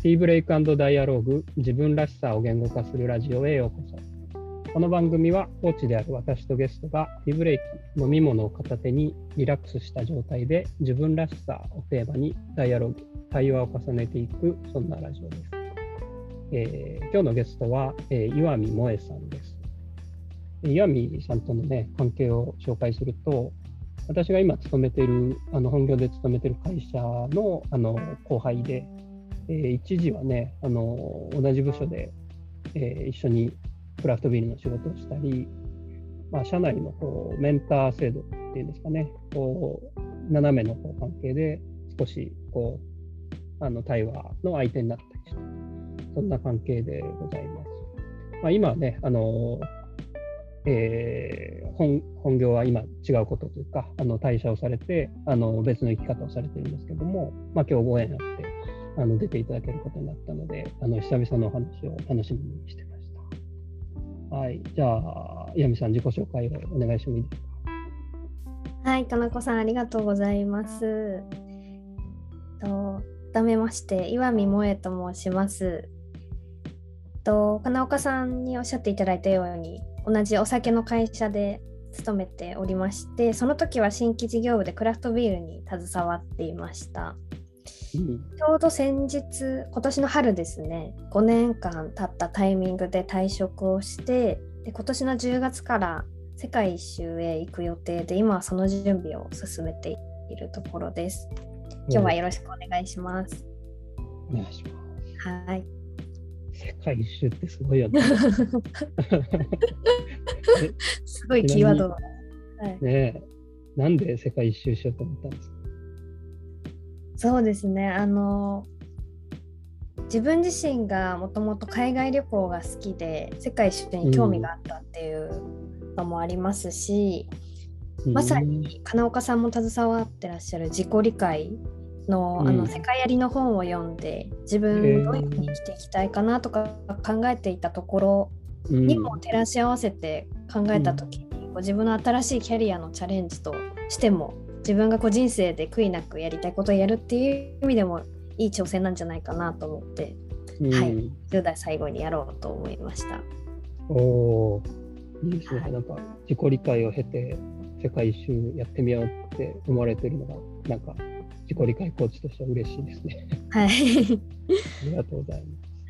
ティーブレイクダイアローグ自分らしさを言語化するラジオへようこそ。この番組はコーチである私とゲストがティーブレイク飲み物を片手にリラックスした状態で自分らしさをテーマにダイアローグ、対話を重ねていくそんなラジオです。えー、今日のゲストは、えー、岩見萌さんです。岩見さんとのね関係を紹介すると、私が今勤めている、あの本業で勤めている会社のあの後輩で、えー、一時はね、あの同じ部署で、えー、一緒にクラフトビールの仕事をしたり、まあ、社内のこうメンター制度っていうんですかね、こう斜めのこう関係で少しこうあの対話の相手になったりして、そんな関係でございます。まあ、今はね、あのえー、本本業は今違うことというか、あの退社をされて、あの別の生き方をされてるんですけども、まあ、今日ご縁あって、あの出ていただけることになったので、あの久々のお話を楽しみにしてました。はい、じゃあ、岩見さん、自己紹介をお願いしてもいいですか？はい、かなこさん、ありがとうございます。と改めまして、岩見萌と申します。と金岡さんにおっしゃっていただいたように同じお酒の会社で勤めておりましてその時は新規事業部でクラフトビールに携わっていました、うん、ちょうど先日今年の春ですね5年間経ったタイミングで退職をしてで今年の10月から世界一周へ行く予定で今はその準備を進めているところです。今日はよろしくお願いします、お願いします。はい。世界一周ってすごいよね。すごいキーワードだ。はい、ねなんで世界一周しようと思ったんですか？そうですね。あの自分自身がもともと海外旅行が好きで世界一周に興味があったっていうのもありますし、うん、まさに金岡さんも携わってらっしゃる自己理解の,、あの世界やりの本を読んで自分どういうふうに生きていきたいかなとか考えていたところにも照らし合わせて考えた時に、こう自分の新しいキャリアのチャレンジとしても自分がこう人生で悔いなくやりたいことをやるっていう意味でもいい挑戦なんじゃないかなと思って、うん、はい、10代最後にやろうと思いました。おいいですね、はい、なんか自己理解を経て世界一周やってみようって思われてるのがなんか自己理解コーチとしては嬉しいですね。はい。ありがとうございま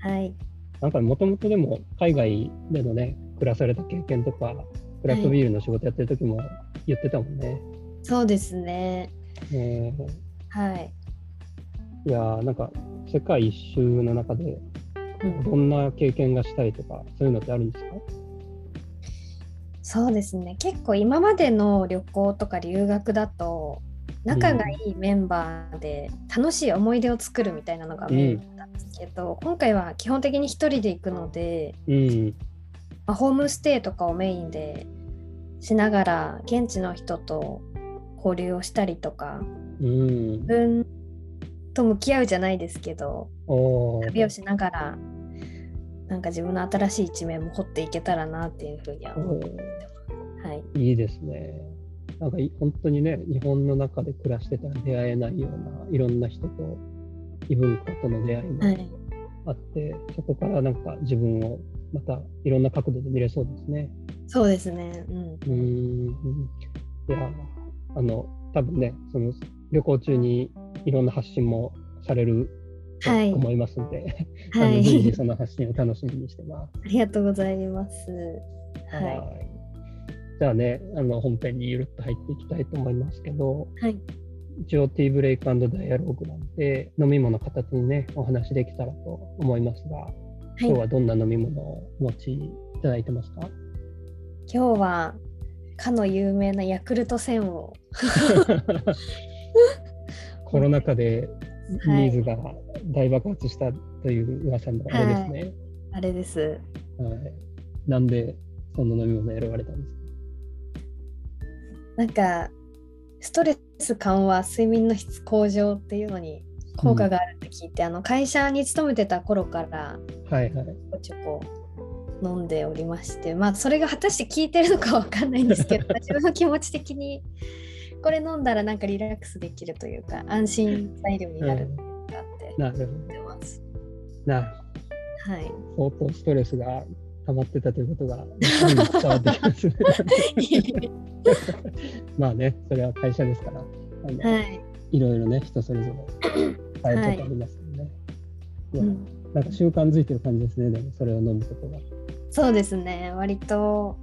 す。はい。なんかもともとでも海外でのね、暮らされた経験とか、クラフトビールの仕事やってる時も言ってたもんね。はい、そうですね。えー、はい。いやなんか世界一周の中でどんな経験がしたいとか、うん、そういうのってあるんですか？そうですね。結構今までの旅行とか留学だと仲がいいメンバーで楽しい思い出を作るみたいなのがメインなんですけど、うん、今回は基本的に1人で行くので、うん、まあ、ホームステイとかをメインでしながら現地の人と交流をしたりとか、うん、自分と向き合うじゃないですけど旅をしながらなんか自分の新しい一面も掘っていけたらなっていうふうには思ってます。はい、いいですね。なんか本当にね、日本の中で暮らしてたら出会えないようないろんな人と異文化との出会いもあって、はい、そこからなんか自分をまたいろんな角度で見れそうですね。そうですね。うん。うんいや、あの、多分ね、その旅行中にいろんな発信もされると思いますので、はい、随時その発信を楽しみにしてます。ありがとうございます。はい。はいじゃあね、あの本編にゆるっと入っていきたいと思いますけど、はい、一応ティーブレイクダイアローグなんで、飲み物形にね、お話できたらと思いますが、はい、今日はどんな飲み物をお持ちいただいてますか？今日は、かの有名なヤクルト1000を。コロナ禍でニーズが大爆発したという噂のあれですね。はい、あれです。はい。なんでその飲み物選ばれたんですか？なんかストレス緩和睡眠の質向上っていうのに効果があるって聞いて、うん、あの会社に勤めてた頃からはいはいちょこ飲んでおりましてまあそれが果たして効いてるのかわかんないんですけど 自分の気持ち的にこれ飲んだらなんかリラックスできるというか安心材料になるっていうかって思ってます。なるはい。相当ストレスが溜まってたということが伝わってきますね。まあね、それは会社ですから、あのはい。いろいろね、人それぞれ変え方ありますよね。いやうんなんか習慣づいてる感じですね、でもそれを飲むことが。そうですね。割と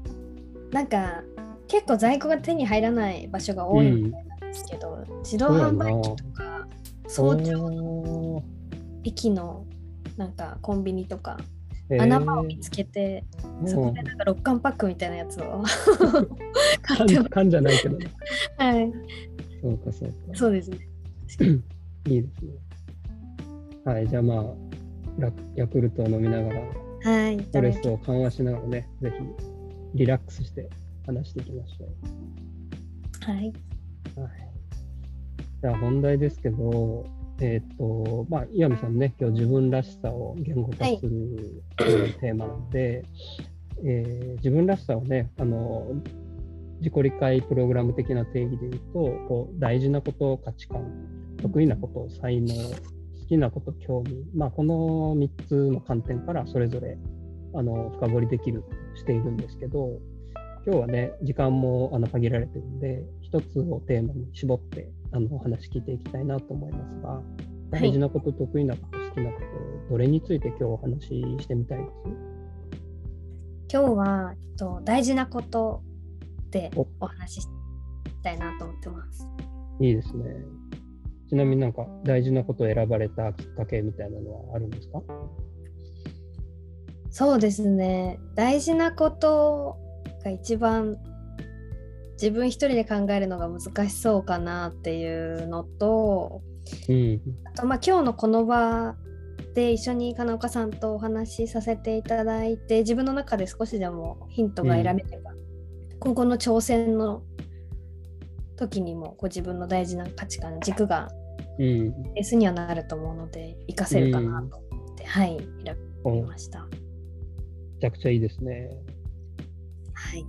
なんか結構在庫が手に入らない場所が多いみたいなんですけど、自動販売機とか早朝おー駅のなんかコンビニとかえー穴場を見つけて、そこでなんか6缶パックみたいなやつを 買って缶缶じゃないけどね。はい。そうか、そうか。そうですね。いいですね。はい、じゃあまあ、ヤヤクルトを飲みながら、はい。ストレスを緩和しながらね、ぜひリラックスして話していきましょはい。う。はい、じゃあ本題ですけど、えっ、と、まあ、岩見さんね、今日自分らしさを言語化する、えーテーマなので、えー自分らしさをね、あの、自己理解プログラム的な定義で言うと、こう大事なこと、価値観、得意なこと、才能、好きなこと、興味、まあ、この3つの観点からそれぞれあの深掘りできるしているんですけど、今日はね、時間もあの限られてるんで、一つをテーマに絞ってあのお話聞いていきたいなと思いますが、大事なこと、得意なこと、好きなこと、どれについて今日お話ししてみたいです？今日は、えっと、大事なことでおお話ししたいなと思ってます。いいですね。ちなみになんか大事なことを選ばれたきっかけみたいなのはあるんですか？そうですね。大事なことが一番自分一人で考えるのが難しそうかなっていうのと、うん。あとまあ今日のこの場で一緒に金岡さんとお話しさせていただいて自分の中で少しでもヒントが得られれば、今後の挑戦の時にもこう自分の大事な価値観軸がうん。ベースにはなると思うので活かせるかなと思って、はい選びめました。ちゃくちゃいいですね。はい、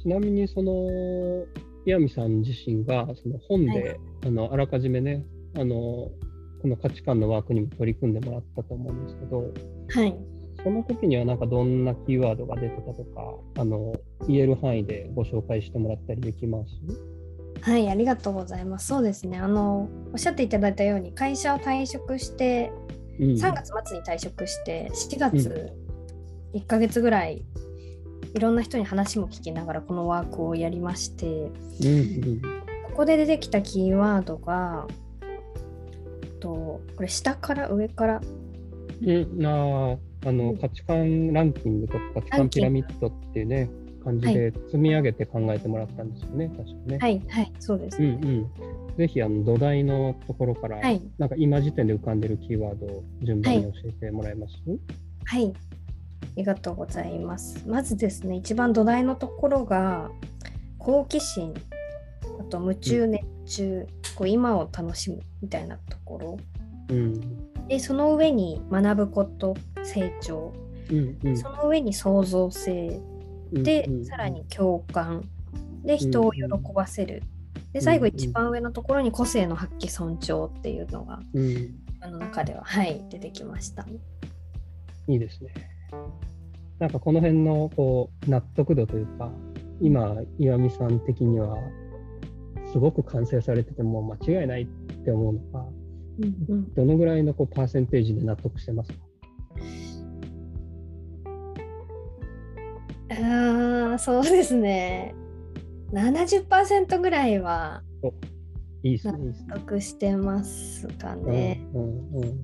ちなみにその岩見さん自身がその本で、はいあのあらかじめねあのこの価値観のワークにも取り組んでもらったと思うんですけどはいその時にはなんかどんなキーワードが出てたとかあの言える範囲でご紹介してもらったりできます？はい、ありがとうございます。そうですね。あのおっしゃっていただいたように会社を退職してうん。3月末に退職して4月1ヶ月ぐらいいろんな人に話も聞きながらこのワークをやりましてうんうん。そこで出てきたキーワードがとこれ下から上から？うん、なああの価値観ランキングとか価値観ピラミッドっていうね感じで積み上げて考えてもらったんですよね、確かね。はいはいそうですうんね、うん、ぜひあの土台のところから、はい。なんか今時点で浮かんでるキーワードを順番に教えてもらえます、はい、ありがとうございます。まずですね、一番土台のところが好奇心、あと夢中、熱中、こう今を楽しむみたいなところ。うん。で、その上に学ぶこと、成長、うんうん、その上に創造性、で、うんうん。さらに共感、で、人を喜ばせる。で、最後一番上のところに個性の発揮尊重っていうのが、うん、自分の中では、はい、出てきました。いいですね。なんかこの辺のこう納得度というか、今、岩見さん的には、すごく完成されてても間違いないって思うのか、うんうん。どのぐらいのこうパーセンテージで納得してますか？ああ、そうですね。70%ぐらいはいいですね、いいですね。納得してますかね。うんうんうん、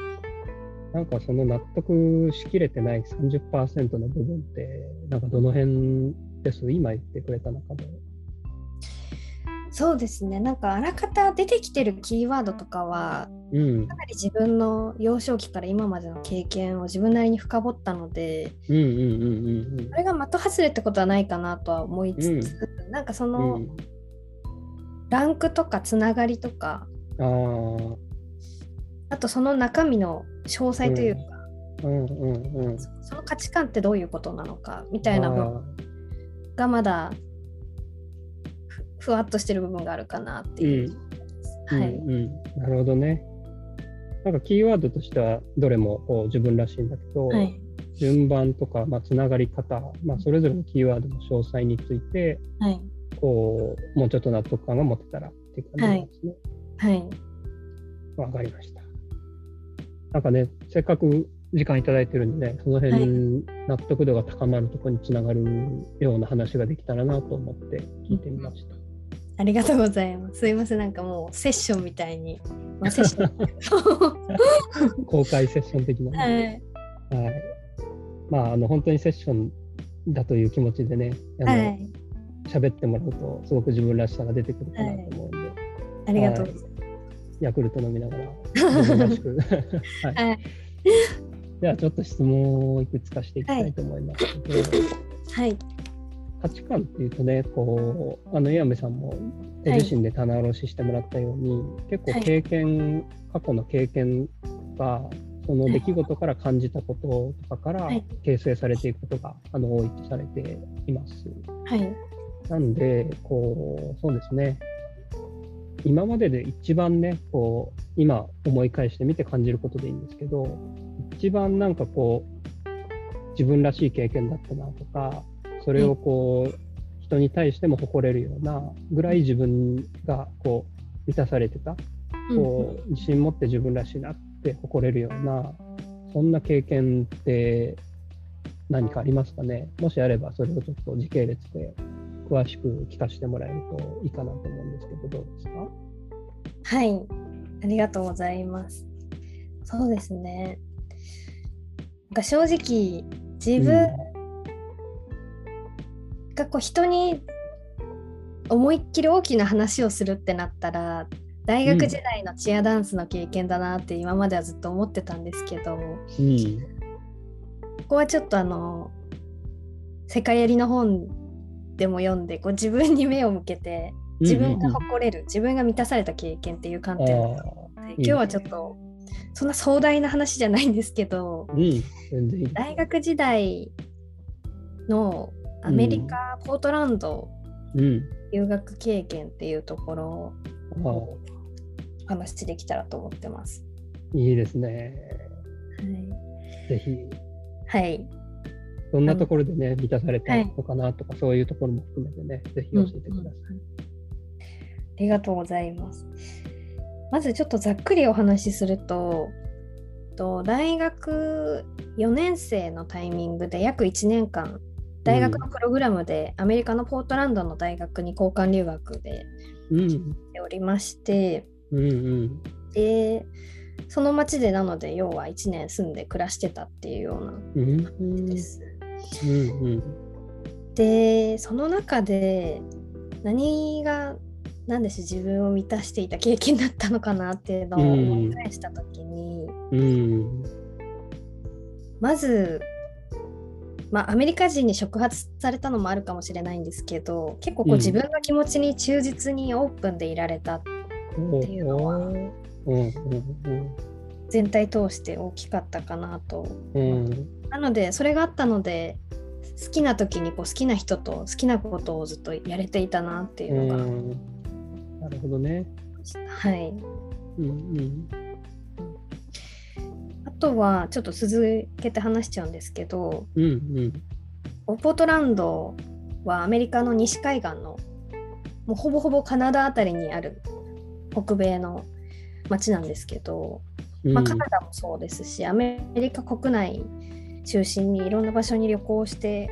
なんかその納得しきれてない30%の部分って、なんかどの辺です？今言ってくれた中で。そうですね。なんかあらかた出てきてるキーワードとかは、うんかなり自分の幼少期から今までの経験を自分なりに深掘ったので、うんうんうんうんそれが的外れってことはないかなとは思いつつ、なんかそうん。の、うんランクとかつながりとか、あとその中身の詳細というか、うんうんうん。その価値観ってどういうことなのかみたいな部分がまだふふわっとしてる部分があるかなっていう。うんはい、うんうん、なるほどね。なんかキーワードとしてはどれも自分らしいんだけど、はい。順番とか、まあ、つながり方、まあ、それぞれのキーワードの詳細についてはい。こうもうちょっと納得感が持てたらっていう感じなんですね。はい。わ、かりました。なんかね、せっかく時間いただいてるんでね、その辺、はい納得度が高まるところにつながるような話ができたらなと思って聞いてみました。ありがとうございます。すいません、なんかもうセッションみたいに。まあ、セッション。公開セッション的な、ねはい。はい。まあ、あの本当にセッションだという気持ちでね、あのはい。喋ってもらうと、すごく自分らしさが出てくるかなと思うんで、ありがとうございます。ヤクルト飲みながら、らしく。はいはい。では、ちょっと質問をいくつかしていきたいと思いますはい。価値観っていうとね、こう、あの、岩見さんもご自身で棚卸ししてもらったように、結構経験、過去の経験が、その出来事から感じたこととかからはい形成されていくことが、あの多いとされています。はい。なんで、こう、そうですね。今までで一番ね、こう、今思い返してみて感じることでいいんですけど、一番なんかこう、自分らしい経験だったなとか、それをこう、人に対しても誇れるようなぐらい自分がこう、満たされてた、こう、自信持って自分らしいなって誇れるような、そんな経験って何かありますかね？もしあれば、それをちょっと時系列で詳しく聞かせてもらえるといいかなと思うんですけど、どうですか？はい。ありがとうございます。そうですね。なんか正直、自分がこう人に思いっきり大きな話をするってなったら、大学時代のチアダンスの経験だなって今まではずっと思ってたんですけど、うん。ここはちょっとあの世界やりの本でも読んでこう自分に目を向けて自分が誇れる、自分が満たされた経験っていう観点で今日はちょっとそんな壮大な話じゃないんですけどうん。大学時代のアメリカ、ポートランドうん。留学経験っていうところあをお話しできたらと思ってます。いいですね。ぜひ、はい、はいどんなところでね、満たされたのかなとか、そういうところも含めてね、ぜひ教えてください。うんうんうんありがとうございます。まずちょっとざっくりお話しすると、と大学4年生のタイミングで約1年間、大学のプログラムでアメリカのポートランドの大学に交換留学でうん。しておりまして、うんうん。で、その町でなので、要は1年住んで暮らしてたっていうようなうんうん。です。うんうん。でその中で何が何でしょう自分を満たしていた経験だったのかなっていうのを思い返した時に、うん。まず、まあ、アメリカ人に触発されたのもあるかもしれないんですけど結構こううん自分の気持ちに忠実にオープンでいられたっていうのはうんうん全体通して大きかったかなと。なのでそれがあったので好きな時にこう好きな人と好きなことをずっとやれていたなっていうのが、うんなるほどね。はい。うんうん。あとはちょっと続けて話しちゃうんですけどうんうん。ポートランドはアメリカの西海岸のもうほぼほぼカナダあたりにある北米の町なんですけど、まあ、カナダもそうですしアメリカ国内中心にいろんな場所に旅行して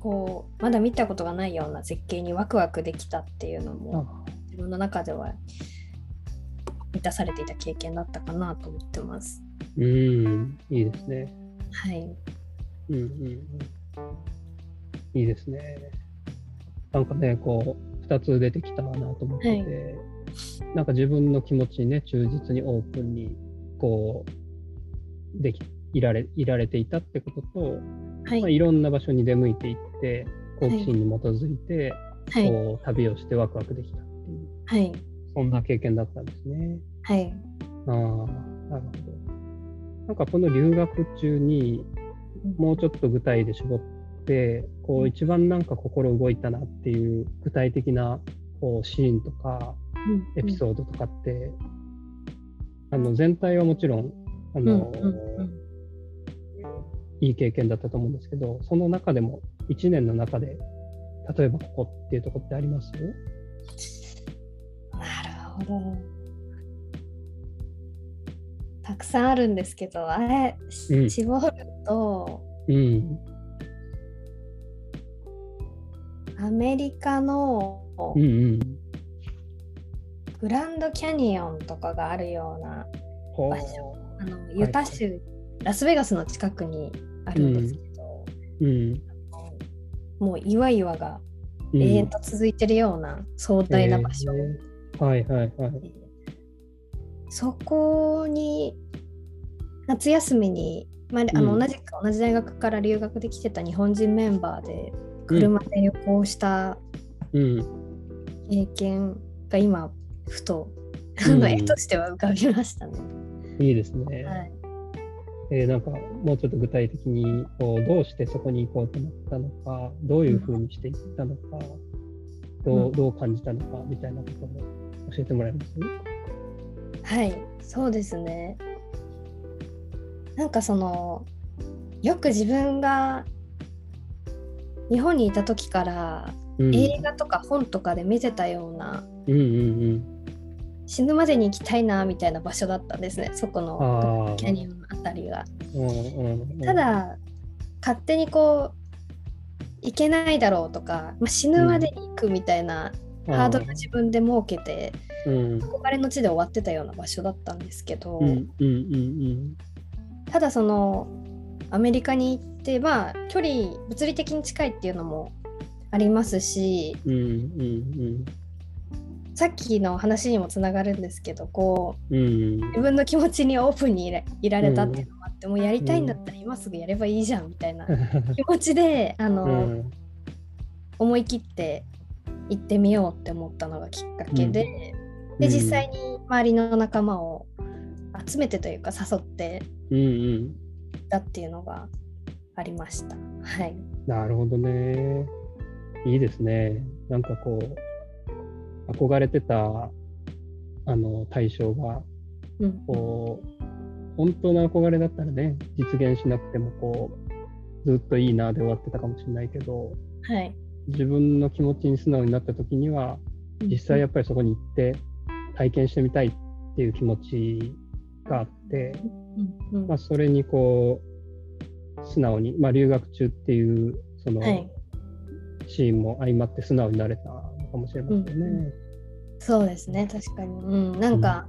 こうまだ見たことがないような絶景にワクワクできたっていうのもあ自分の中では満たされていた経験だったかなと思ってます。うん。いいですね。はい、うんうんうん。いいですね。なんかね、こう、2つ出てきたなと思ってて、なんか自分の気持ちにね、忠実にオープンに、こう、でき、いられ、いられていたってことと、はいまあ、いろんな場所に出向いていって、好奇心に基づいて、はいこう、旅をしてワクワクできたっていう、はいそんな経験だったんですね。はいああ、なるほど。なんかこの留学中にもうちょっと具体で絞って、こう一番なんか心動いたなっていう具体的なこうシーンとかエピソードとかってあの全体はもちろんあの、うんうんうんいい経験だったと思うんですけど、その中でも1年の中で、例えばここっていうとこってあります？なるほど。たくさんあるんですけど、あれ、しうん絞ると、うん。アメリカの。グランドキャニオンとかがあるような場所、あのユタ州、ラスベガスの近くにあるんですけど、うん。もう岩々がうん永遠と続いてるような壮大な場所、えーはいはいはい。そこに夏休みに、まあ、あのうん。同じく同じ大学から留学で来てた日本人メンバーで車で旅行したうん。経験が今ふと、うん。絵としては浮かびましたね。いいですね。はい、えーなんかもうちょっと具体的にこうどうしてそこに行こうと思ったのか、どういうふうにして行ったのか、どうん。うどう感じたのかみたいなことも教えてもらえます？はい、そうですね。なんかそのよく自分が日本にいた時からうん映画とか本とかで見てたようなうんうん死ぬまでに行きたいなみたいな場所だったんですねそこうん。の。キャニオンのあたりが。うんうんうんた、だ勝手にこう行けないだろうとか、まあ、死ぬまでに行くみたいなハードル自分で設けてうん憧れの地で終わってたような場所だったんですけど、うんうんうんただそのアメリカに行ってまあ距離物理的に近いっていうのもありますしうんうんうん。さっきの話にもつながるんですけどこううん。うん自分の気持ちにオープンにいられたっていうのもあって、もうやりたいんだったら今すぐやればいいじゃんみたいな気持ちであの、うん。思い切って行ってみようって思ったのがきっかけで、うんで実際に周りの仲間を集めてというか誘ってうんうんたっていうのがありました。はい、なるほどね。いいですね。なんかこう、憧れてたあの対象が、うんこう、本当の憧れだったらね、実現しなくても、こう、ずっといいなで終わってたかもしれないけど、はい、自分の気持ちに素直になった時には、実際やっぱりそこに行って体験してみたいっていう気持ちがあって、うんうん。まあ、それにこう素直に、まあ、留学中っていうそのはい。シーンも相まって素直になれたのかもしれませんね。うんそうですね確かに、うん、なんか、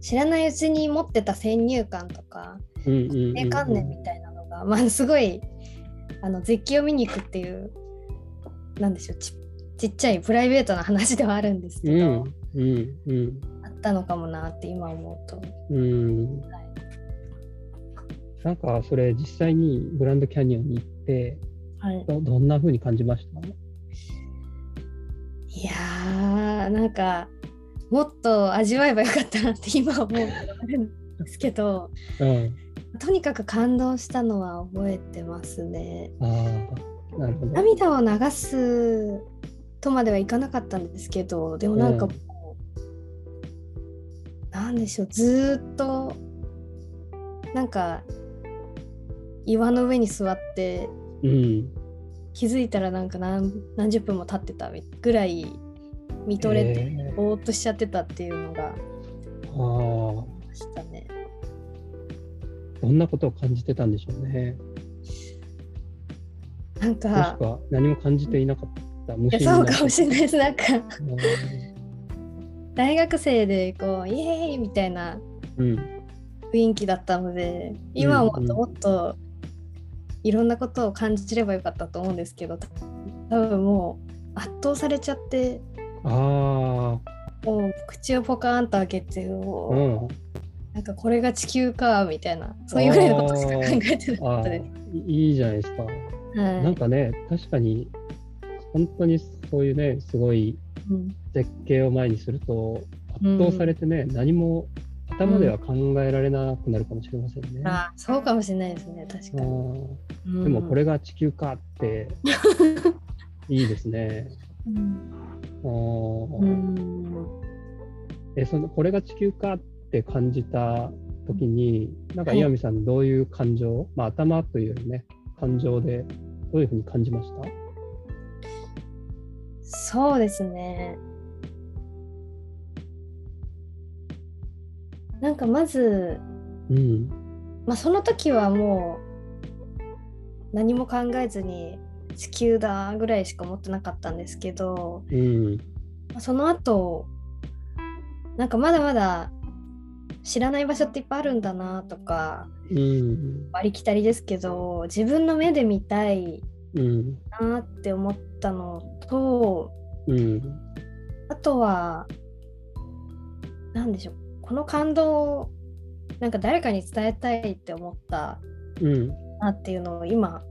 知らないうちに持ってた先入観とかうんうんうんうん。固定観念みたいなのが、まあすごいあの絶景を見に行くっていうなんでしょうちちっちゃいプライベートな話ではあるんですけど、うんうんうん。あったのかもなって今思うと、うん。はいなんかそれ実際にグランドキャニオンに行ってはい、どどんな風に感じました？いやーなんかもっと味わえばよかったなって今思うあるんですけどうん。とにかく感動したのは覚えてますね。ああなるほど。涙を流すとまではいかなかったんですけどでもなんかもう、なんでしょうずーっとなんか岩の上に座ってうん気づいたらなんか何何十分も経ってたぐらい見とれて、えーぼーっとしちゃってたっていうのがあましたね。どんなことを感じてたんでしょうね。なんかくは何も感じていなかった。そうかもしれないですなんかうん大学生でこうイエーイみたいなうん雰囲気だったので今思うともっといろんなことを感じればよかったと思うんですけど多分もう圧倒されちゃってあもう口をポカーンと開けてあ、もううん。なんかこれが地球かみたいなそういうぐらいのことしか考えてなかったです。いいじゃないですか。はいなんかね、確かに、本当にそういうね、すごいうん絶景を前にすると、圧倒されてね、何も頭では考えられなくなるかもしれませんね。あそうかもしれないですね確かに。うん。でもこれが地球かって、いいですね。えそのこれが地球かってって感じた時に、なんか岩見さん、どういう感情、まあ、頭というよりね、感情でどういうふうに感じました？そうですね。なんかまず、うん。まあ、その時はもう何も考えずに地球だぐらいしか思ってなかったんですけど、うん。まあその後なんかまだまだ知らない場所っていっぱいあるんだなとかうん。ありきたりですけど自分の目で見たいうん。なって思ったのとうん。あとは何でしょうこの感動をなんか誰かに伝えたいって思ったうん。なっていうのを今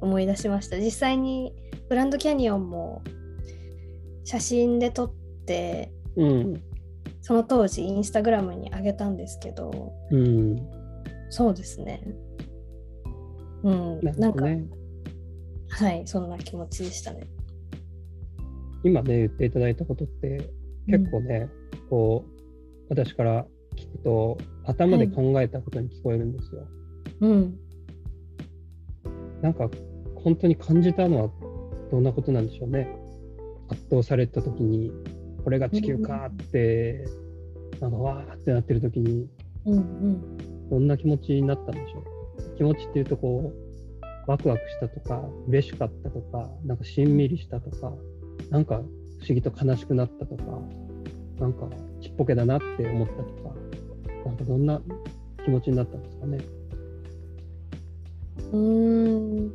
思い出しました実際にグランドキャニオンも写真で撮ってうん。その当時インスタグラムに上げたんですけどうん。そうですねうんなんか、ね。はいそんな気持ちでしたね今ね、言っていただいたことって、結構ね、こう、私から聞くと、頭で考えたことに聞こえるんですよ。うんなんか、本当に感じたのはどんなことなんでしょうね。圧倒された時に、これが地球かって、なんかわーってなってる時に、うんうんどんな気持ちになったんでしょう。気持ちっていうと、こう、ワクワクしたとか、嬉しかったとか、なんかしんみりしたとか、なんか不思議と悲しくなったとか、なんかちっぽけだなって思ったとか、なんかどんな気持ちになったんですかね？うーん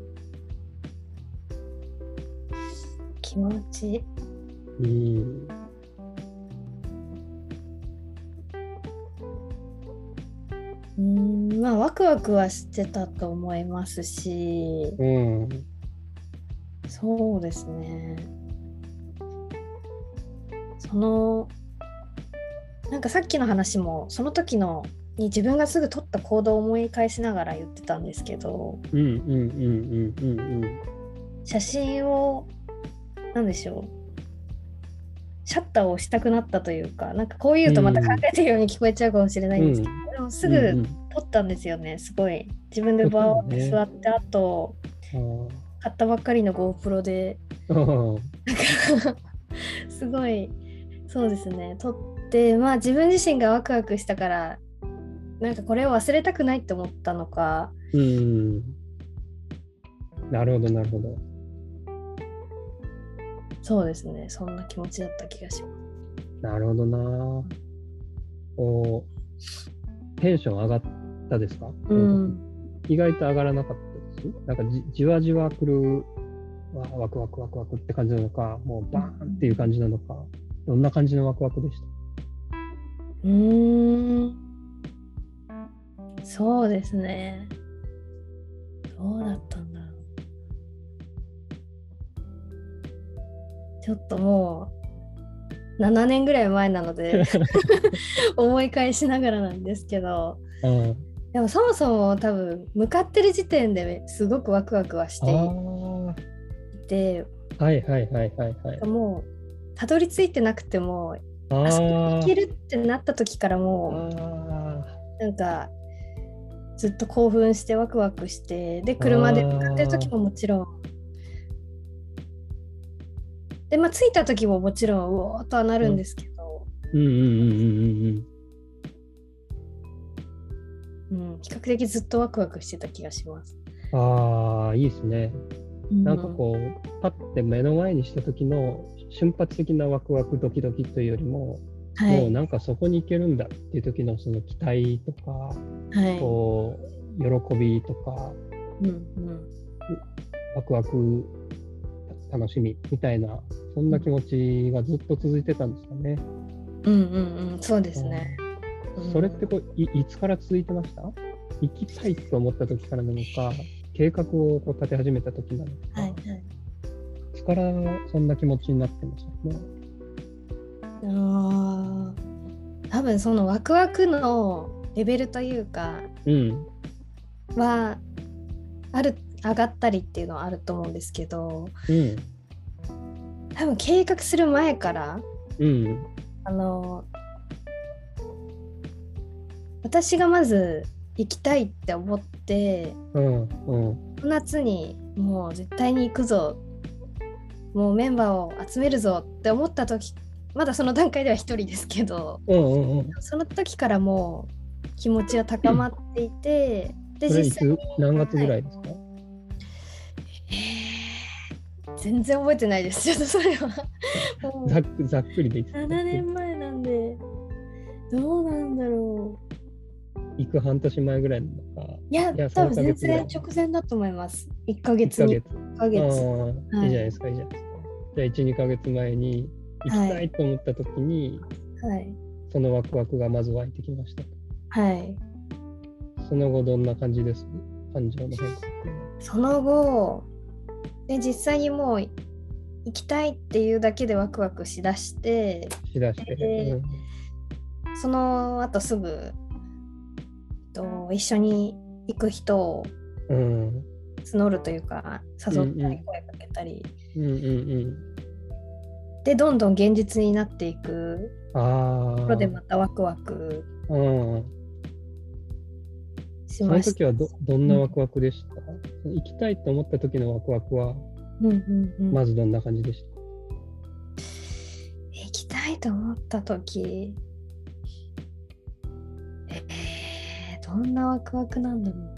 気持ちうん。うーんまあワクワクはしてたと思いますし。うん。そうですね。そのなんかさっきの話もその時のに自分がすぐ取った行動を思い返しながら言ってたんですけど。うんうんうんうんうんうん。写真を何でしょう。シャッターを押したくなったというかなんかこう言うとまた考えてるように聞こえちゃうかもしれないんですけど、でもすぐうんうん撮ったんですよねすごい。自分でバーって座ってあと買ったばっかりの GoPro で。すごい。そうですね。撮ってまあ自分自身がワクワクしたからなんかこれを忘れたくないって思ったのか。うん。なるほど、なるほど。そうですね。そんな気持ちだった気がします。なるほどな。こう、テンション上がったですか、うん。意外と上がらなかったです。なんかじじわじわ来るわワクワクワクワクって感じなのか、もうバーンっていう感じなのか、どんな感じのワクワクでした？うーん。そうですね。どうだったんだろう。ちょっともう7年ぐらい前なので 思い返しながらなんですけどうん。でもそもそも多分向かってる時点ですごくワクワクはしあてーいてはいはいはいはいはい。もうたどり着いてなくてもああそこ行けるってなった時からもうあなんかずっと興奮してワクワクしてで車で向かってる時ももちろんでまあ着いた時ももちろんうおーっとはなるんですけど、ーうんうんうんうんうん比較的ずっとワクワクしてた気がします。うん。ああ、いいですね。なんかこう、パッて目の前にした時の瞬発的なワクワクドキドキというよりも、うん、はいもうなんかそこに行けるんだっていう時のその期待とか、はいこう喜びとかうんうんワクワク楽しみみたいなそんな気持ちがずっと続いてたんですかね。うんうんうんそうですね。うん。それってこういいつから続いてました？行きたいと思った時からなのか計画をこう立て始めた時なのか、はいはい。いつからそんな気持ちになってました？ね。あー多分そのワクワクのレベルというかうん。はある上がったりっていうのはあると思うんですけどうん。多分計画する前からうん。あの私がまず行きたいって思ってうんうん。夏にもう絶対に行くぞ。もうメンバーを集めるぞって思った時まだその段階では一人ですけどうんうんうん。その時からもう気持ちは高まっていて、で実際つ何月ぐらいですか、全然覚えてないです。ちょっとそれは。ざっくざっくりでいいですか7年前なんで。どうなんだろ行く半年前ぐらいなのか。ういや多分3ヶ全然直前だと思います。1ヶ1月にヶ月。1ヶ月。ああ、はい。いいじゃないですかいいじゃないですか。じゃあ12ヶ月前に行きたいと思った時に、はい。そのワクワクがまず湧いてきました。はい。その後どんな感じです？感情の変化その後で実際にもう行きたいっていうだけでワクワクしだしてしだして、えーうんその後すぐえっと一緒に行く人をうん。募るというか誘ったうんうんり声かけたり、うんうんうんでどんどん現実になっていく。ああところでまたワクワク。うんしそのました。時はどどんなワクワクでした、行きたいと思った時のワクワクはうんうんうん。まずどんな感じでした、行きたいと思った時？えー、どんなワクワクなんだろう。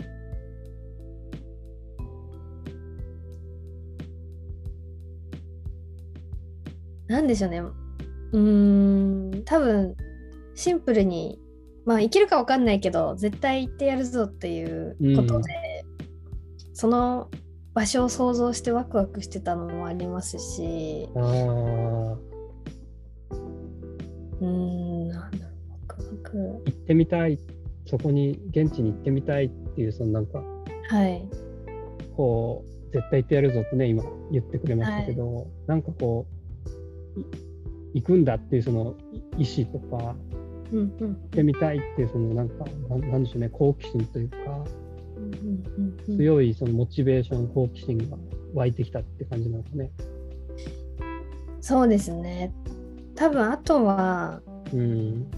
なんでしょうね。うーん多分シンプルにまあ生きるか分かんないけど絶対行ってやるぞっていうことで、その場所を想像してワクワクしてたのもありますし。ああうーん、なんだろう、ワクワク。行ってみたい。そこに現地に行ってみたいっていうそのなんかはい。こう絶対行ってやるぞってね今言ってくれましたけど、なんかこうい行くんだっていうその意思とかってみたいっていうそのなんかなんなんでしょうね好奇心というかうんうんうん。強いそのモチベーション好奇心が湧いてきたって感じなんですね。そうですね。多分あとは、うん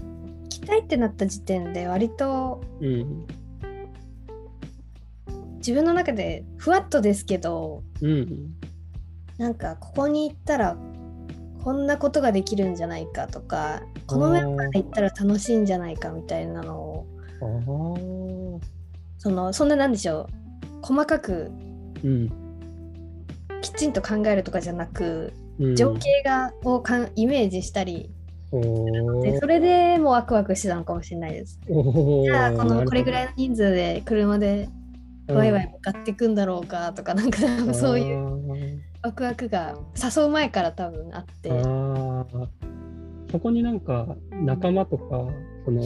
行きたいってなった時点で割とうん自分の中でふわっとですけど、うんなんかここに行ったらこんなことができるんじゃないかとか、このメンバーで行ったら楽しいんじゃないかみたいなのを、そのそんななんでしょう、細かくうん。きちんと考えるとかじゃなく、うん。情景がをかんイメージしたり。でそれでもうワクワクしてたのかもしれないです。じゃあこのこれぐらいの人数で車でワイワイ向かっていくんだろうかとかなんかそういううワクワクが誘う前から多分あって。そこになんか仲間とかその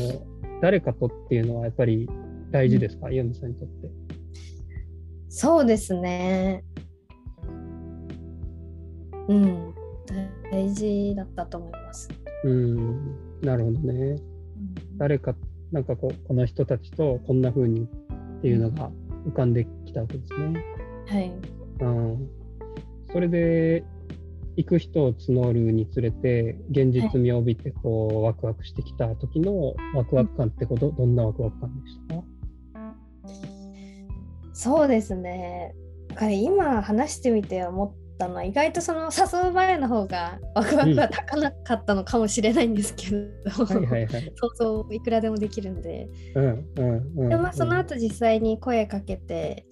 誰かとっていうのはやっぱり大事ですか、ユーミさんにとって。そうですね。うん。大事だったと思います。うん。なるほどね。誰かなんかこうこの人たちとこんな風にっていうのが浮かんできたわけですね。はい。うん、それで行く人を募るにつれて現実味を帯びてこうワクワクしてきた時のワクワク感ってことどんなワクワク感でした？かそうですね。今話してみて思ったのは意外とその誘う前の方がワクワクが高なかったのかもしれないんですけど、はいはいはい。想像いくらでもできるんで。うんうんうん。でまあその後実際に声かけて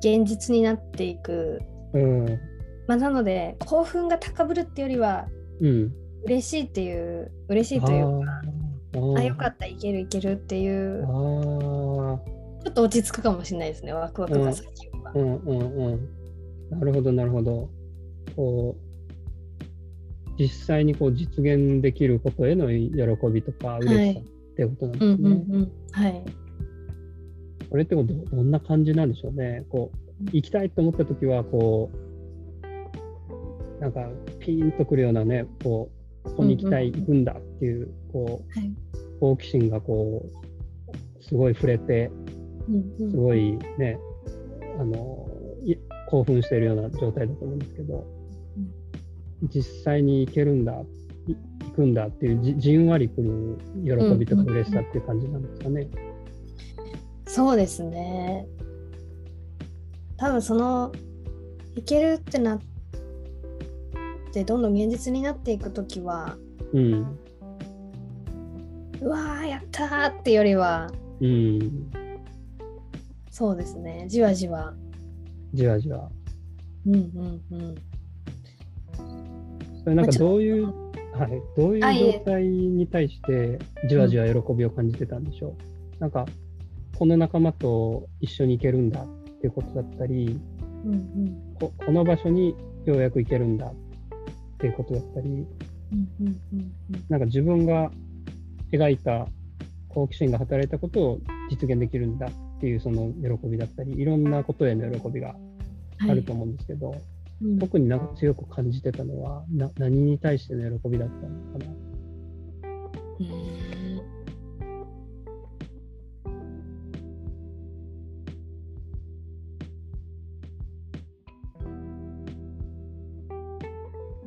現実になっていく、うんまあ、なので興奮が高ぶるっていうよりはうん。嬉しいっていう嬉しいというかあーあよかったいけるいけるっていうちょっと落ち着くかもしれないですねワクワクが先よりは。うんうんうん。なるほどなるほど。こう実際にこう実現できることへの喜びとか嬉しさってことなんですね。うんうんうんはいこれってどどんな感じなんでしょうね。こう行きたいと思った時はこうなんかピーンとくるようなねこうここに行きたい、うんうんうん行くんだっていうこうはい好奇心がこうすごい触れてうんうんすごいねあのい興奮しているような状態だと思うんですけど、実際に行けるんだ行くんだっていうじじんわりくる喜びとか嬉しさっていう感じなんですかね。そうですね。多分そのいけるってなってどんどん現実になっていく時はうん。うわーやったーってよりはうん。そうですねじわじわじわじわ。うんうんうんそれなんかどういう、まはい、どういう状態に対してじわじわ喜びを感じてたんでしょう、なんかこの仲間と一緒に行けるんだっていうことだったりうんうん。ここの場所にようやく行けるんだっていうことだったりうんうんうんうん。なんか自分が描いた好奇心が働いたことを実現できるんだっていうその喜びだったりいろんなことへの喜びがあると思うんですけど、うん。特になんか強く感じてたのはな何に対しての喜びだったのかな。うん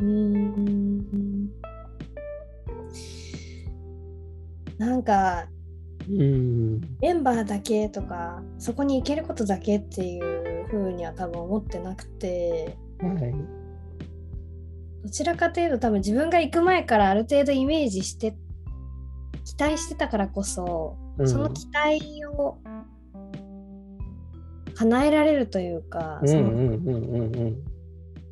うーん。なんかうん。メンバーだけとかそこに行けることだけっていうふうには多分思ってなくて。はい。どちらかというと多分自分が行く前からある程度イメージして期待してたからこそ、うん。その期待を叶えられるというか、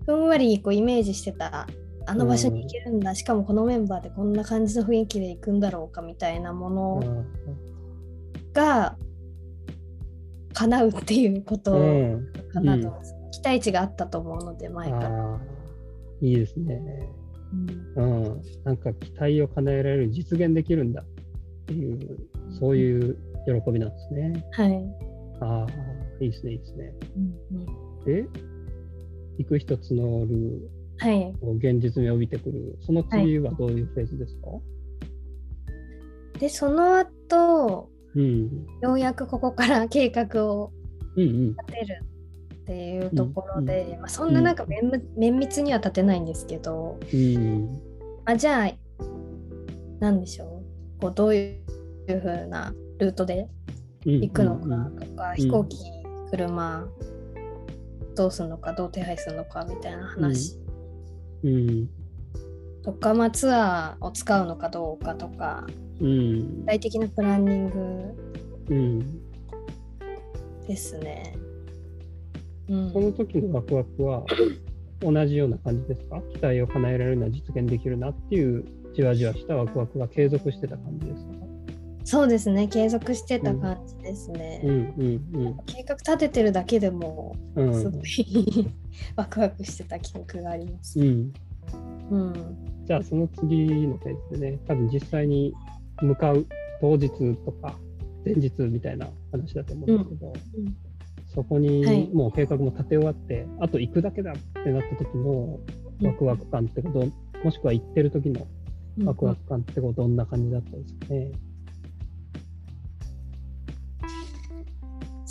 ふんわりこうイメージしてたあの場所に行けるんだ、しかもこのメンバーでこんな感じの雰囲気で行くんだろうかみたいなものが叶うっていうことうん。かなと思います、期待値があったと思うので前から。いいですね。うん。うん、なんか期待を叶えられる実現できるんだっていうそういう喜びなんですね。はい、ああいいですねいいですね。うんうん。で行く人募るはい、こう現実味を帯びてくるその次はどういうフェーズですか、でその後うん、ようやくここから計画をうんうん。立てるっていうところで、まあ、そんななんか綿密綿密には立てないんですけど、うんあじゃあ何でしょう？こうどういう風なルートでうん。行くのかとか、うん。飛行機車どうするのかどう手配するのかみたいな話。うん。とか、まあ、ツアーを使うのかどうかとかうん。具体的なプランニングうん。ですね。うん。その時のワクワクは 同じような感じですか？期待を叶えられるのは実現できるなっていうじわじわしたワクワクが継続してた感じですか？そうですね。継続してた感じですね。うんうん計画立ててるだけでもうん。うんすごい ワクワクしてた記憶があります。うん。うん、じゃあその次のフェーズでね多分実際に向かう当日とか前日みたいな話だと思うんですけど、うん。そこはい。にもう計画も立て終わって、あと行くだけだってなった時のワクワク感ってこと、もしくは行ってる時のワクワク感ってことどんな感じだったですかね。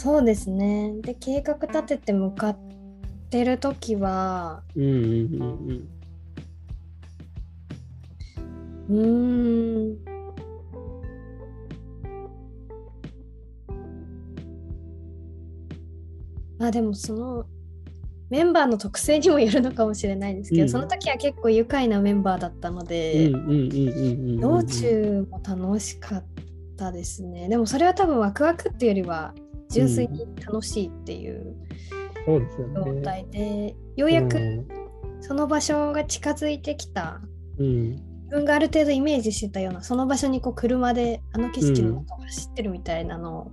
そうですね。で計画立てて向かってる時はうんうんうんうーんまあでもそのメンバーの特性にもよるのかもしれないですけど、うんその時は結構愉快なメンバーだったので、うんうんうんうんうんうん道中も楽しかったですね。でもそれは多分ワクワクっていうよりは純粋に楽しいっていうそうですよね。状態で、ようやくうんその場所が近づいてきたうん自分がある程度イメージしてたようなその場所にこう車であの景色の中を走ってるみたいなの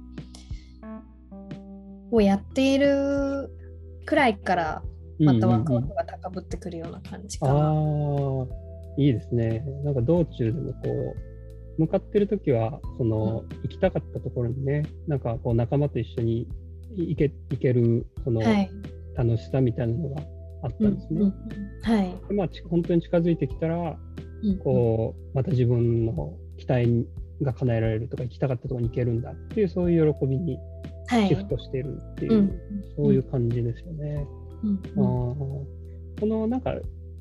をやっているくらいからまたワクワクが高ぶってくるような感じかな。ああ、いいですね。なんか道中でもこう、向かってる時は、その、行きたかったところにね、なんかこう仲間と一緒に行け行ける、そのはい。楽しさみたいなのがあったうんんですね。うんはい。でまあ、ち本当に近づいてきたら、うんこう、また自分の期待が叶えられるとか、行きたかったところに行けるんだっていう、そういう喜びにはい。シフトしてるっていう、うんそういう感じですよね。うんあーこのなんか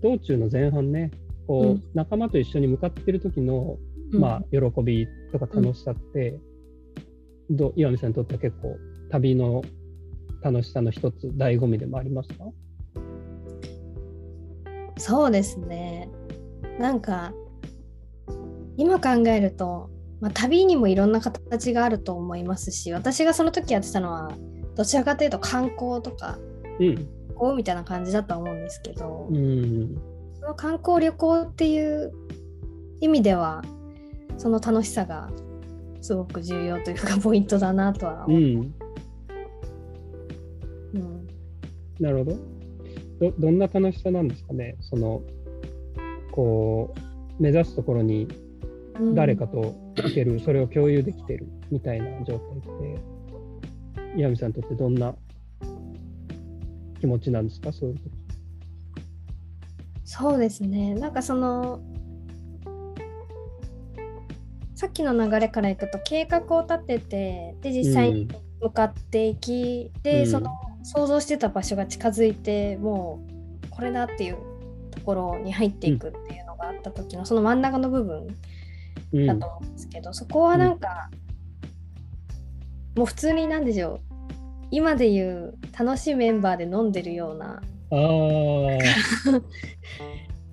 道中の前半ねこう、うん仲間と一緒に向かってる時の、まあ、喜びとか楽しさって、どう岩見さんにとっては結構旅の楽しさの一つ醍醐味でもありますか？そうですね。なんか今考えると、まあ、旅にもいろんな形があると思いますし私がその時やってたのはどちらかというと観光とかうん。旅行みたいな感じだと思うんですけど、うん。その観光旅行っていう意味ではその楽しさがすごく重要というかポイントだなとは思う。うん。うん。なるほど。どどんな楽しさなんですかね？そのこう目指すところにうん。誰かと行ける、それを共有できてるみたいな状態って岩見さんにとってどんな気持ちなんですか？そういう時。そうですね。なんかそのさっきの流れからいくと計画を立ててで実際に向かっていき、で、うん。その想像してた場所が近づいてもうこれだっていうところに入っていくっていうのがあった時の、その真ん中の部分うん。だと思うんですけど、そこはなんか、もう普通になんでしょう今で言う楽しいメンバーで飲んでるようなああ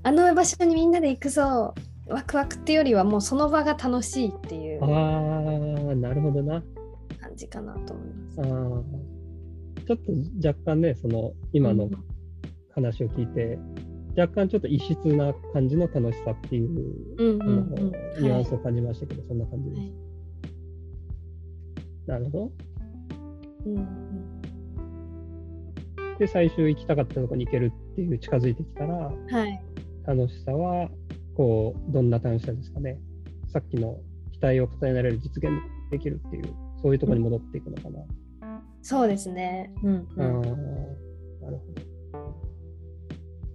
あの場所にみんなで行くぞワクワクっていうよりはもうその場が楽しいっていうああなるほどな。感じかなと思います。あーちょっと若干ねその今の話を聞いて、若干ちょっと異質な感じの楽しさっていう、うんうんうん。ニュアンはいスを感じましたけど、そんな感じです。はい。なるほど。うんうん。で、最終行きたかったところに行けるっていう近づいてきたら、はい。楽しさは、こう、どんな楽しさですかね。さっきの期待を重ねられる実現できるっていう、そういうところに戻っていくのかな。そうですね。うんううんん、なるほど。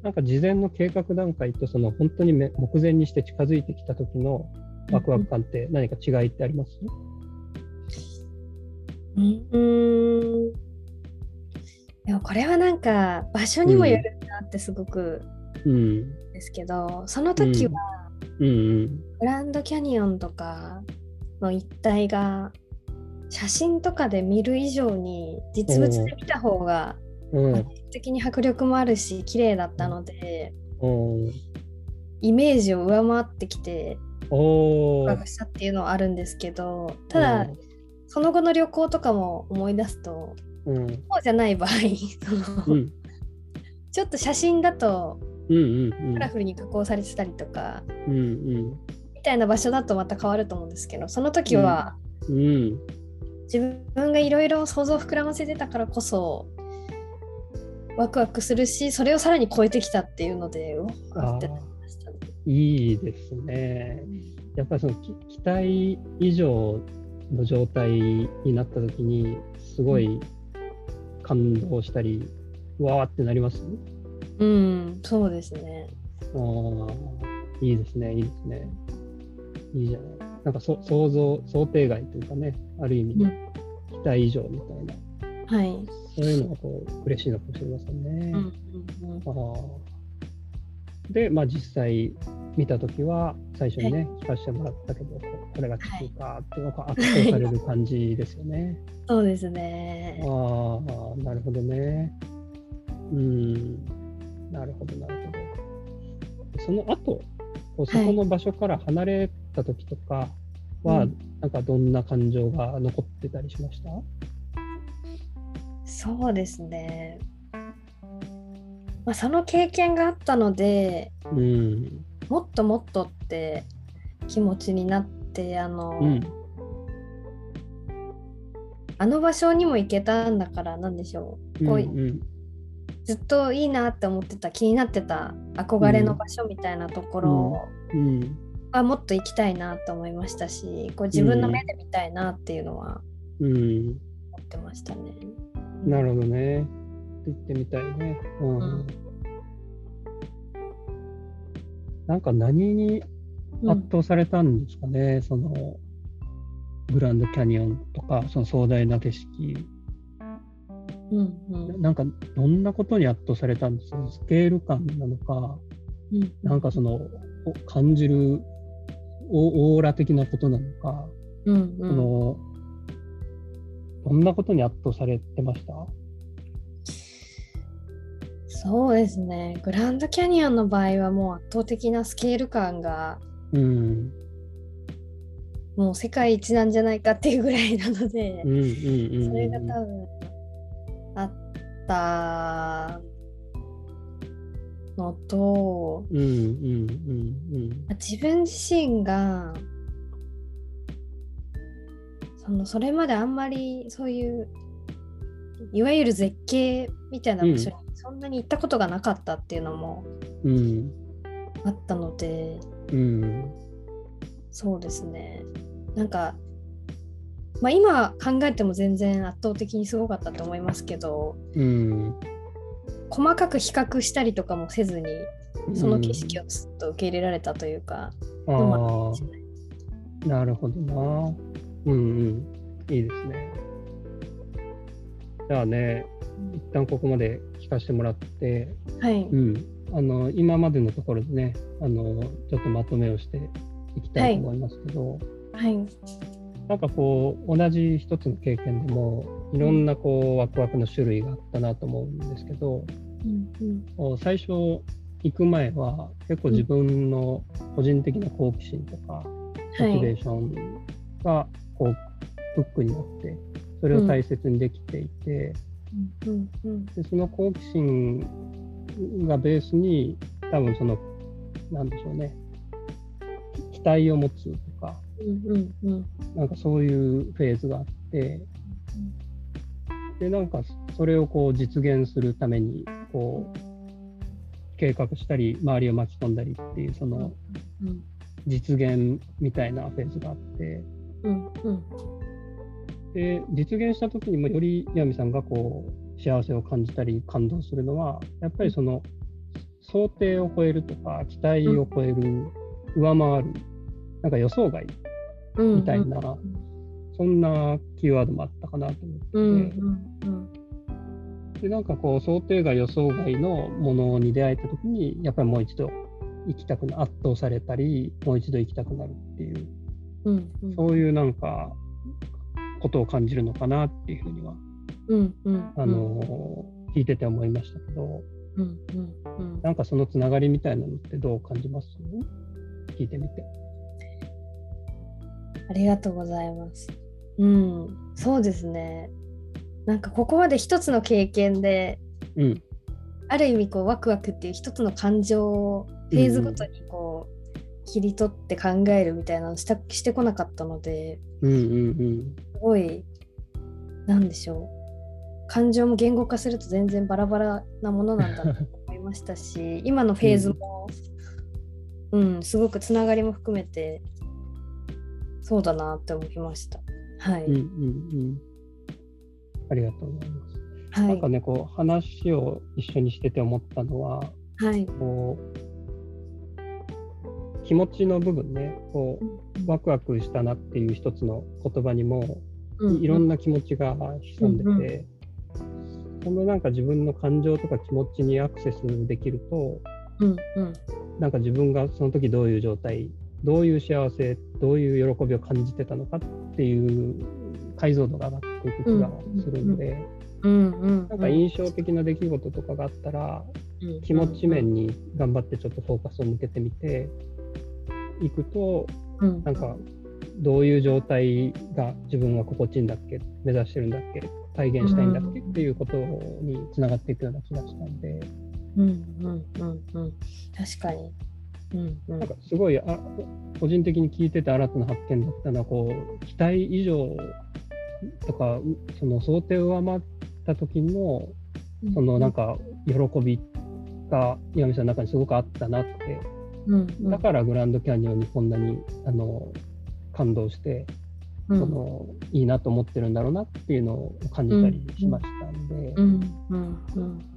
なんか事前の計画段階とその本当にめ目前にして近づいてきた時のワクワク感って何か違いってあります、うんうんでもこれはなんか場所にもよるなってすごくうん、ですけど、その時はうん。うんグランドキャニオンとかの一帯が写真とかで見る以上に実物で見た方が的に迫力もあるし綺麗だったので、うん。イメージを上回ってきておしたっていうのはあるんですけどただ、その後の旅行とかも思い出すとうん。そうじゃない場合ちょっと写真だとうんうんカラフルに加工されてたりとか、うんうんみたいな場所だとまた変わると思うんですけどその時はうん自分がいろいろ想像を膨らませてたからこそワクワクするしそれをさらに超えてきたっていうのでってなりましたね。いいですね。やっぱりそのき期待以上の状態になった時にすごい感動したり、わーってなります？うん、そうですね。ああ、いいですね、いいですね。いいじゃない。なんかそ想像、想定外というかね、ある意味、うん期待以上みたいな、はい。そういうのがこう嬉しいのかもしれませんね。うんうんうんあーで、まあ、実際見たときは、最初にね、聞かせてもらったけど、これが地球かっていうのが圧倒される感じですよね。そうですね。ああ、なるほどね。うん、なるほど、なるほど。その後、そこの場所から離れたときとかは、うんなんかどんな感情が残ってたりしました？そうですね。まあ、その経験があったのでうん。もっともっとって気持ちになってあの、うん。あの場所にも行けたんだからなんでしょうこう、うんずっといいなって思ってた気になってた憧れの場所みたいなところうん。はもっと行きたいなと思いましたしこう自分の目で見たいなっていうのはうん。思ってましたね。なるほどね。行ってみたいね。うん。うんなんか何にうん圧倒されたんですかね、そのグランドキャニオンとか、その壮大な景色、うんうん。なんかどんなことに圧倒されたんですか？スケール感なのか、うんなんかそのを感じるオオーラ的なことなのか、うんうん、そのどんなことに圧倒されてました？そうですね。グランドキャニオンの場合はもう圧倒的なスケール感がうん。もう世界一なんじゃないかっていうぐらいなので、うんうんうんうん。それが多分あったのと、うんうんうん自分自身がそのそれまであんまりそういういわゆる絶景みたいな場所にそんなに行ったことがなかったっていうのもうん。うん。あったので、うんそうですね。なんか、まあ、今考えても全然圧倒的にすごかったと思いますけどうん細かく比較したりとかもせずにその景色をずっと受け入れられたというか、あのもあなるほどな。うんうん。いいですね。じゃあね、一旦ここまで聞かせてもらって、はい、うん。あの、今までのところでね、あの、ちょっとまとめをしていきたいと思いますけど、はい、なんかこう、同じ一つの経験でも、いろんなこう、ワクワクの種類があったなと思うんですけど、うんうん。最初行く前は結構自分の個人的な好奇心とか、モチベーションがこうフックになってそれを大切にできていて、うんうんでその好奇心がベースに多分そのなんでしょうねき期待を持つうんうんなんかそういうフェーズがあって。でなんかそれをこう実現するためにこう計画したり周りを巻き込んだりっていうその実現みたいなフェーズがあって。で実現した時にもより岩見さんがこう幸せを感じたり感動するのはやっぱりその想定を超えるとか期待を超える、上回るなんか予想外うんみたいな、そんなキーワードもあったかなと思って。て、うんうんうん。でなんかこう想定外予想外のものに出会えた時にやっぱりもう一度行きたくな圧倒されたりもう一度行きたくなるっていう。うんうん。そういうなんかことを感じるのかなっていうふうにはうんうんあの聞いてて思いましたけど、うんうんうん。なんかそのつながりみたいなのってどう感じます？聞いてみて。ありがとうございます。うん、そうですね。なんかここまで一つの経験で、うん、ある意味こうワクワクっていう一つの感情をフェーズごとにこう切り取って考えるみたいなのをしたしてこなかったので、うん、うん、すごい、なんでしょう。感情も言語化すると全然バラバラなものなんだなと思いましたし、今のフェーズも、うん、すごくつながりも含めて、そうだなって思いました。はい。うん、うん、うん。ありがとうございます。はいなんか。ね、こう話を一緒にしてて思ったのは、はい。こう気持ちの部分ね、こうワクワクしたなっていう一つの言葉にも、いろんな、な気持ちが潜んでて、そのなんか自分の感情とか気持ちにアクセスできると、うんうんなんか自分がその時どういう状態、どういう幸せ、どういう喜びを感じてたのかっていう解像度が上がっていく気がするので、なんか印象的な出来事とかがあったら、気持ち面に頑張ってちょっとフォーカスを向けてみていくと、うん。なんかどういう状態が自分は心地いいんだっけ、目指してるんだっけ、体現したいんだっけっていうことにつながっていくような気がしたんで、うんうんうんうん確かに。うんうん。なんかすごいあ個人的に聞いてて新たな発見だったのはこう期待以上とかうその想定を上回った時のそのなんか喜びが岩見さんの中にすごくあったなって。うんうん。だからグランドキャニオンにこんなにあの感動して、うん。そのいいなと思ってるんだろうなっていうのを感じたりしましたんで、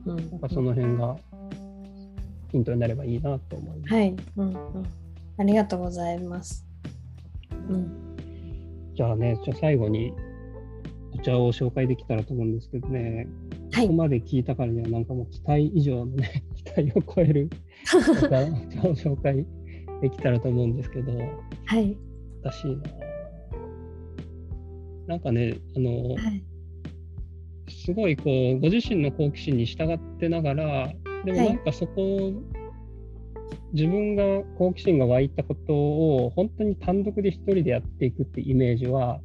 なん。かその辺がヒントになればいいなと思います。はい、うんうん、ありがとうございます。うん、じゃあね、じゃあ最後にお茶を紹介できたらと思うんですけどね、はいここまで聞いたからにはなんかもう期待以上のね、期待を超える お茶お茶を紹介できたらと思うんですけど、はい。難しいな。なんかね、あの、はい。すごいこう、ご自身の好奇心に従ってながら、でもはい。なんかそこを、自分が好奇心が湧いたことを本当に単独で一人でやっていくってイメージは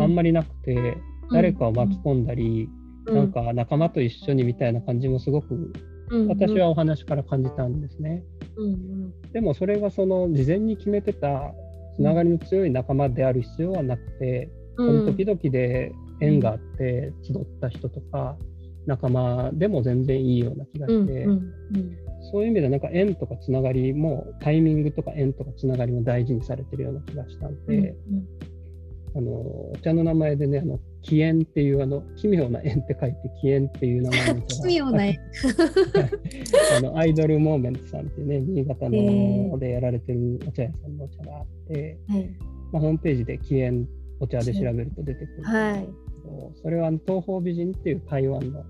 あんまりなくて、誰かを巻き込んだり、なんか仲間と一緒にみたいな感じもすごくうん、私はお話から感じたんですね。うん。うん。でもそれがその事前に決めてたつながりの強い仲間である必要はなくて、うん、その時々で縁があって集った人とか仲間でも全然いいような気がうんして、うんうんそういう意味でなんか縁とかつながりもタイミングとか縁とかつながりも大事にされてるような気がしたんで、あのお茶の名前でねあの奇縁っていうあの奇妙な縁って書いて奇縁っていう名前の奇妙な絵 あのアイドルモーメントさんっていうね新潟のでやられてるお茶屋さんのお茶があって、はい。まあ、ホームページで奇縁お茶で調べると出てくるんですけど、はいそれは東方美人っていう台湾の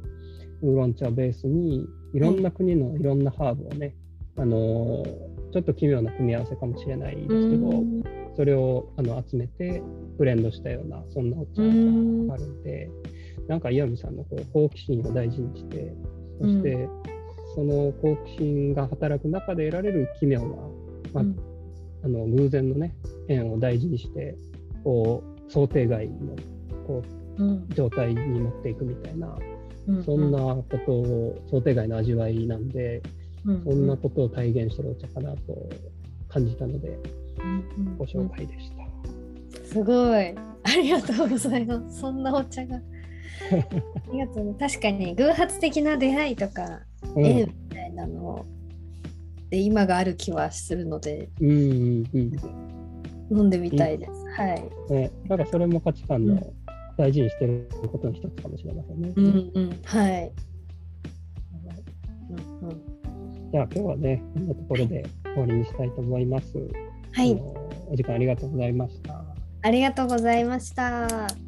ウーロン茶をベースにいろんな国のいろんなハーブをね、あのーちょっと奇妙な組み合わせかもしれないですけど、うん。それをあの集めてブレンドしたようなそんなお茶うん。があるんで、なんか岩見さんのこう好奇心を大事にしてそして、その好奇心が働く中で得られる奇妙な、まあうん。あの偶然のね縁を大事にしてこう想定外のこうんう状態に持っていくみたいな、うんそんなことを想定外の味わいなんで、うんそんなことを体現してるお茶かなと感じたのでうんご紹介でした。すごい。ありがとうございます。そんなお茶が。ありがとうね。確かに偶発的な出会いとか、うん縁みたいなので今がある気はするのでうんうんうん飲んでみたいです。はい。ね、なんかそれも価値観のうん大事にしてることの一つかもしれませんね。うんうん。はい。うんうん、じゃあ今日はね、こんなところで終わりにしたいと思います。はい。お時間ありがとうございました。ありがとうございました。